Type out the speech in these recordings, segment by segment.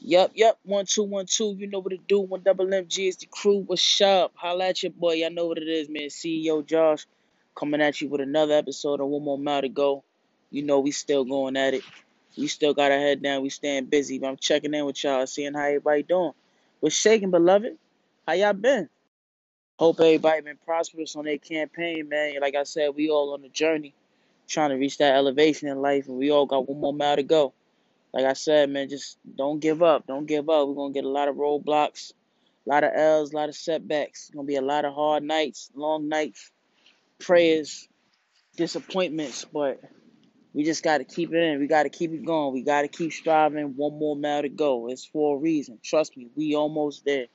Yup, yup. One, two, one, two. You know what to do. One double MG is the crew. What's up? Holla at your boy. Y'all know what it is, man. CEO Josh coming at you with another episode of One More Mile to Go. You know we still going at it. We still got our head down. We staying busy. But I'm checking in with y'all, seeing how everybody doing. What's shaking, beloved? How y'all been? Hope everybody been prosperous on their campaign, man. Like I said, we all on the journey, trying to reach that elevation in life, and we all got one more mile to go. Like I said, man, just don't give up. Don't give up. We're gonna get a lot of roadblocks, a lot of L's, a lot of setbacks. It's gonna be a lot of hard nights, long nights, prayers, disappointments, but we just gotta keep it in. We gotta keep it going. We gotta keep striving. One more mile to go. It's for a reason. Trust me, we almost there.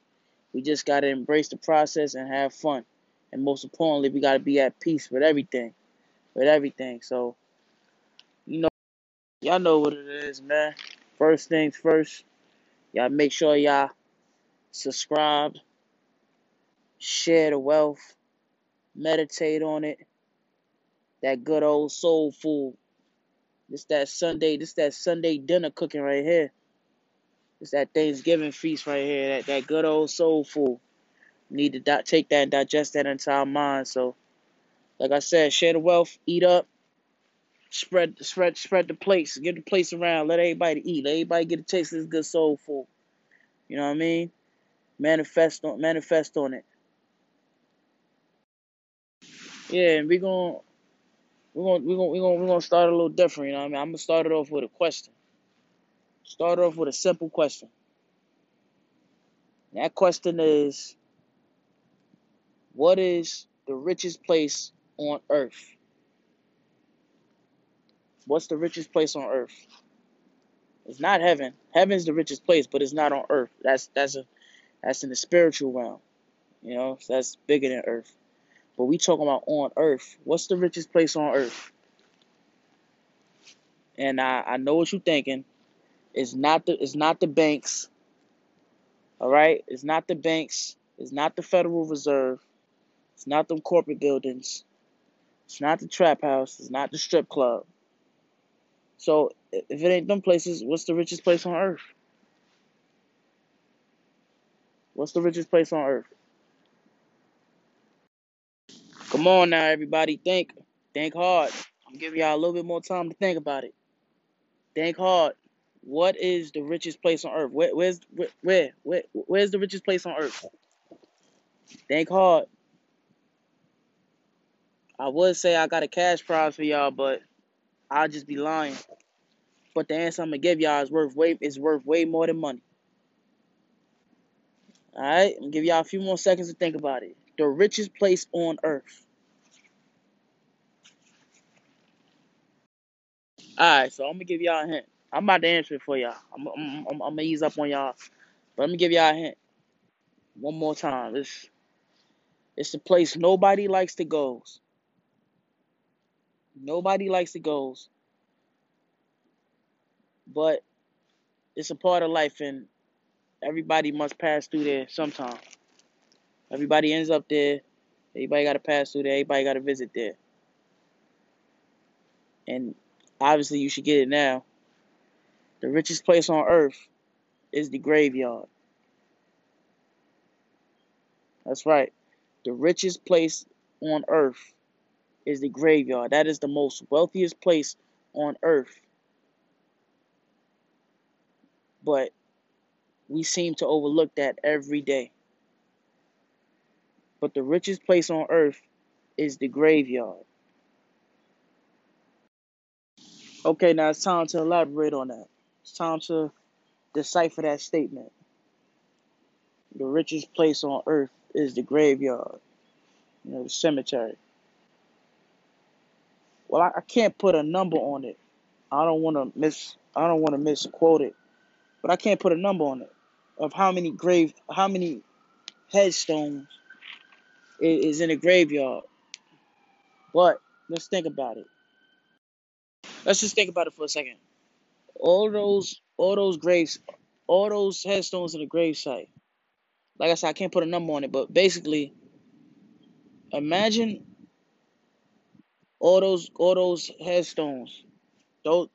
We just gotta embrace the process and have fun. And most importantly, we gotta be at peace with everything. With everything. So, y'all know what it is, man. First things first, y'all make sure y'all subscribe, share the wealth, meditate on it. That good old soul food. This that Sunday, this that Sunday dinner cooking right here. It's that Thanksgiving feast right here. That that good old soul food. Need to di- take that and digest that into our minds. So, like I said, share the wealth, eat up, spread spread spread the plates, get the plates around, let everybody eat, let everybody get a taste of this good soul food. You know what I mean? Manifest on manifest on it. Yeah, and we gonna we're gonna we're gonna we're gonna we're gonna start a little different, you know what I mean? I'm gonna start it off with a question. Start off with a simple question. That question is what is the richest place on earth? What's the richest place on earth? It's not heaven. Heaven's the richest place, but it's not on earth. That's that's a that's in the spiritual realm. You know, so that's bigger than earth. But we talking about on earth. What's the richest place on earth? And I, I know what you're thinking. It's not the it's not the banks. All right? It's not the banks. It's not the Federal Reserve. It's not them corporate buildings. It's not the trap house. It's not the strip club. So if it ain't them places, what's the richest place on earth? What's the richest place on earth? Come on now, everybody. Think. Think hard. I'm giving y'all a little bit more time to think about it. Think hard. What is the richest place on earth? Where, where's where, where where where's the richest place on earth? Think hard. I would say I got a cash prize for y'all, but I'll just be lying. But the answer I'm gonna give y'all is worth way is worth way more than money. All right, I'm gonna give y'all a few more seconds to think about it. The richest place on earth. All right, so I'm gonna give y'all a hint. I'm about to answer it for y'all. I'm I'm, I'm, I'm gonna ease up on y'all, but let me give y'all a hint one more time. It's it's a place nobody likes to go. Nobody likes to go, but it's a part of life, and everybody must pass through there sometime. Everybody ends up there. Everybody got to pass through there. Everybody got to visit there. And obviously, you should get it now. The richest place on earth is the graveyard. That's right. The richest place on earth is the graveyard. That is the most wealthiest place on earth. But we seem to overlook that every day. But the richest place on earth is the graveyard. Okay, now it's time to elaborate on that. It's time to decipher that statement. The richest place on earth is the graveyard, you know, the cemetery. Well, I, I can't put a number on it. I don't want to miss. I don't want to misquote it, but I can't put a number on it of how many grave, how many headstones i- is in a graveyard. But let's think about it. Let's just think about it for a second. All those, all those graves, all those headstones in the gravesite. Like I said, I can't put a number on it, but basically, imagine all those, all those headstones. Those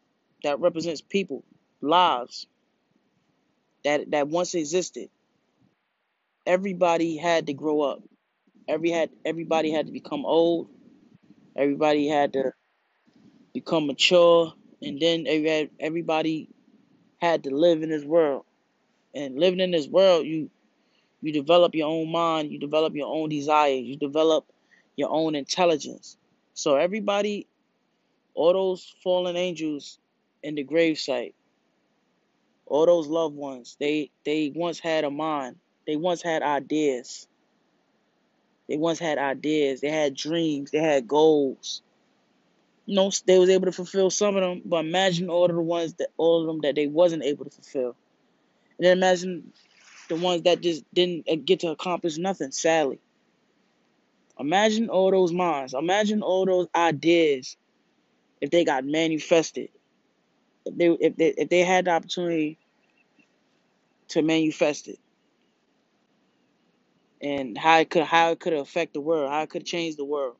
that represents people, lives. that that once existed. Everybody had to grow up. Every had everybody had to become old. Everybody had to become mature, and then everybody had to live in this world. And living in this world, you you develop your own mind, you develop your own desires, you develop your own intelligence. So everybody, all those fallen angels in the gravesite, all those loved ones, they they once had a mind. They once had ideas. They once had ideas. They had dreams. They had goals. You know, they was able to fulfill some of them, but imagine all of the ones that all of them that they wasn't able to fulfill. And then imagine the ones that just didn't uh, get to accomplish nothing, sadly. Imagine all those minds. Imagine all those ideas if they got manifested. If they if they if they had the opportunity to manifest it. And how it could how it could affect the world, how it could change the world.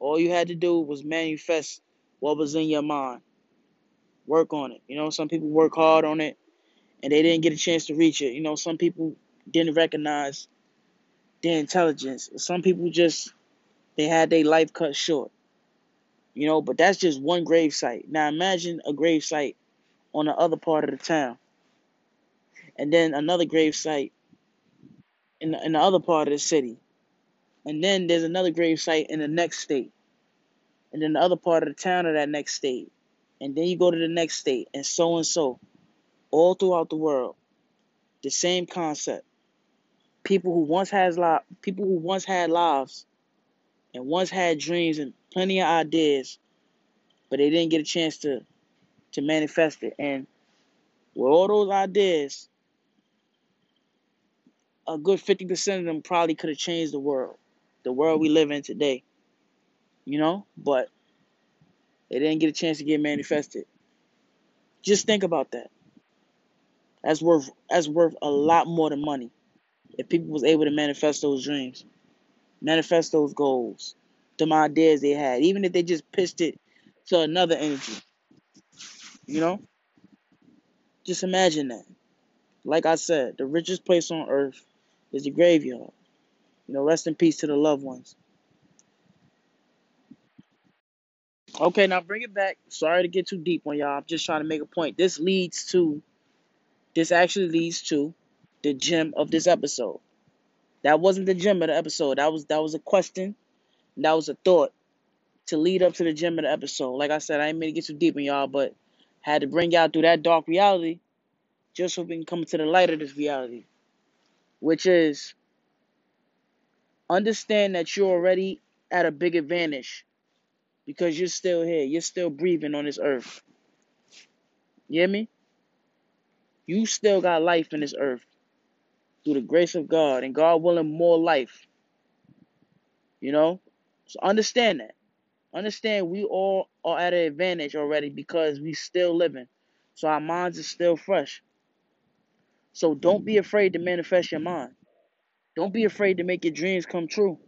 All you had to do was manifest what was in your mind. Work on it. You know, some people work hard on it and they didn't get a chance to reach it. You know, some people didn't recognize their intelligence. Some people just they had their life cut short. You know, but that's just one grave site. Now imagine a grave site on the other part of the town. And then another grave site in the, in the other part of the city. And then there's another grave site in the next state. And then the other part of the town of that next state. And then you go to the next state and so and so all throughout the world. The same concept. People who once has li- people who once had lives and once had dreams and plenty of ideas, but they didn't get a chance to to manifest it. And with all those ideas, a good 50% of them probably could have changed the world, the world we live in today. You know, but they didn't get a chance to get manifested. Just think about that. That's worth that's worth a lot more than money. If people was able to manifest those dreams, manifest those goals, them ideas they had, even if they just pitched it to another energy. You know? Just imagine that. Like I said, the richest place on earth is the graveyard. You know, rest in peace to the loved ones. Okay, now bring it back. Sorry to get too deep on y'all. I'm just trying to make a point. This leads to this actually leads to the gem of this episode. That wasn't the gem of the episode. That was that was a question. that was a thought to lead up to the gem of the episode. Like I said, I ain't mean to get too deep in y'all, but had to bring y'all through that dark reality just so we can come to the light of this reality. Which is understand that you're already at a big advantage because you're still here. You're still breathing on this earth. You hear me? You still got life in this earth through the grace of God, and God willing more life. You know? So understand that. Understand we all are at an advantage already because we still living. So our minds are still fresh. So don't be mm-hmm. afraid to manifest your mind. Don't be afraid to make your dreams come true.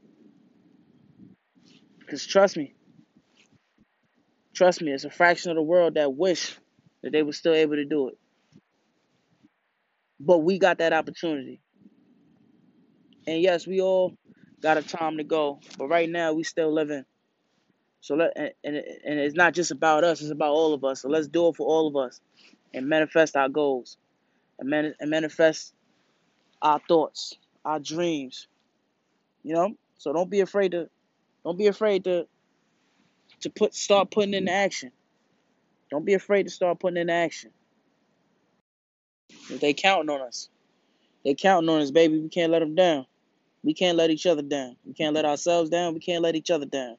Because trust me, trust me, it's a fraction of the world that wish that they were still able to do it. But we got that opportunity. And yes, we all got a time to go. But right now, we still living. So let and, and, and it's not just about us; it's about all of us. So let's do it for all of us, and manifest our goals, and, man, and manifest our thoughts, our dreams. You know. So don't be afraid to, don't be afraid to, to put start putting into action. Don't be afraid to start putting into action. They counting on us. They counting on us, baby. We can't let them down. We can't let each other down. We can't let ourselves down. We can't let each other down.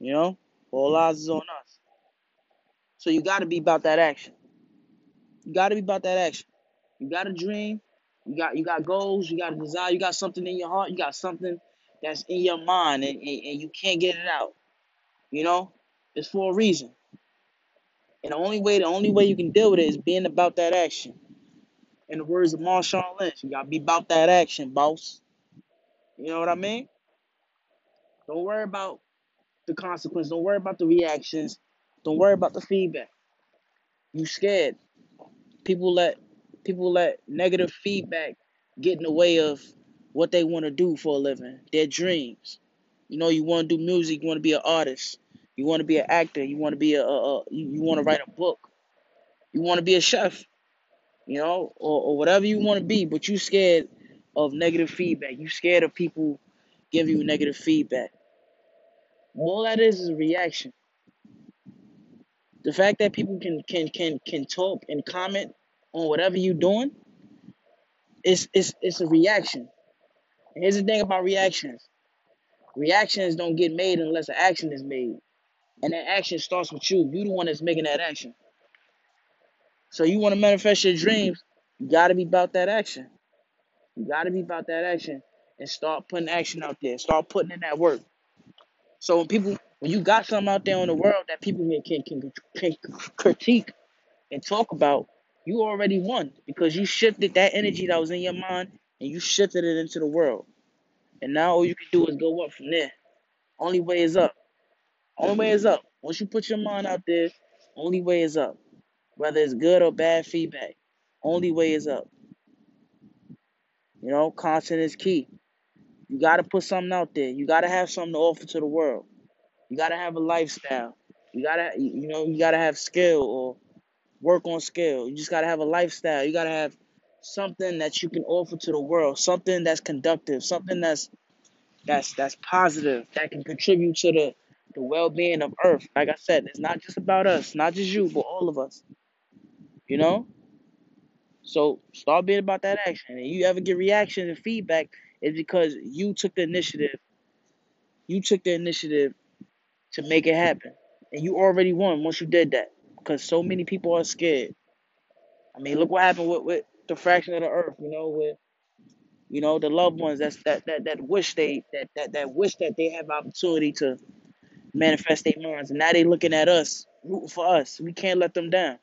You know, all eyes is on us. So you got to be about that action. You got to be about that action. You got a dream. You got you got goals. You got a desire. You got something in your heart. You got something that's in your mind, and, and, and you can't get it out. You know, it's for a reason. And the only way, the only way you can deal with it is being about that action. In the words of Marshawn Lynch, you gotta be about that action, boss. You know what I mm-hmm. mean? Don't worry about the consequence. Don't worry about the reactions. Don't worry about the feedback. You scared. People let people let negative feedback get in the way of what they want to do for a living, their dreams. You know, you want to do music, you want to be an artist, you want to be an actor, you want to be a, a, a you, you want to write a book, you want to be a chef, you know, or, or whatever you want to be, but you scared of negative feedback. You scared of people giving you negative feedback. All that is is a reaction. The fact that people can can can can talk and comment on whatever you're doing is it's it's a reaction. And here's the thing about reactions. Reactions don't get made unless an action is made. And that action starts with you. You're the one that's making that action. So you want to manifest your dreams, you gotta be about that action. You gotta be about that action and start putting action out there. Start putting in that work. So when people when you got something out there in the world that people can, can, can critique and talk about, you already won because you shifted that energy that was in your mind and you shifted it into the world. And now all you can do is go up from there. Only way is up. Only way is up. Once you put your mind out there, only way is up. Whether it's good or bad feedback, only way is up. You know, content is key. You got to put something out there. You got to have something to offer to the world. You got to have a lifestyle. You got to, you know, you got to have skill or work on skill. You just got to have a lifestyle. You got to have something that you can offer to the world, something that's conductive, something that's that's that's positive, that can contribute to the the well-being of Earth. Like I said, it's not just about us, not just you, but all of us. You know. So start being about that action. And you ever get reaction and feedback, it's because you took the initiative. You took the initiative to make it happen, and you already won once you did that. Because so many people are scared. I mean, look what happened with, with the fraction of the earth. You know, with you know the loved ones that's that that that wish they that that that wish that they have opportunity to manifest their minds, and now they looking at us, rooting for us. We can't let them down.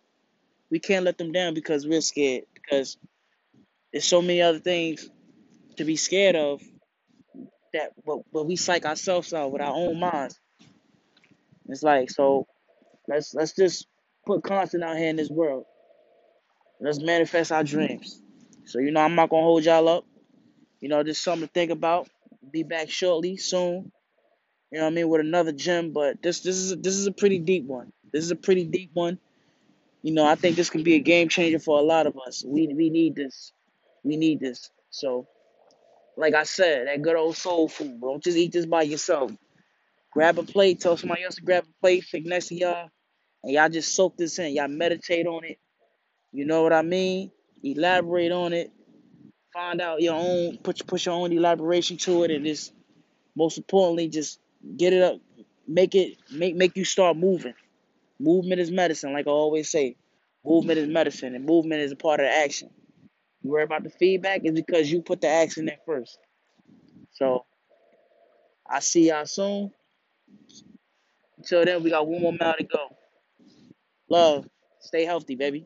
We can't let them down because we're scared. Because there's so many other things to be scared of that, but but we psych ourselves out with our own minds. It's like so. Let's let's just put constant out here in this world. Let's manifest our dreams. So you know, I'm not gonna hold y'all up. You know, just something to think about. Be back shortly, soon. You know what I mean, with another gem. But this this is a, this is a pretty deep one. This is a pretty deep one. You know, I think this can be a game changer for a lot of us. We we need this. We need this. So, like I said, that good old soul food. Don't just eat this by yourself. Grab a plate. Tell somebody else to grab a plate. Sit next to y'all, and y'all just soak this in. Y'all meditate on it. You know what I mean? Elaborate on it. Find out your own. Put push your own elaboration to it, and just most importantly, just get it up. Make it make make you start moving. Movement is medicine, like I always say. Movement is medicine, and movement is a part of the action. You worry about the feedback is because you put the action in first. So I see y'all soon. Until then, we got one more mile to go. Love. Stay healthy, baby.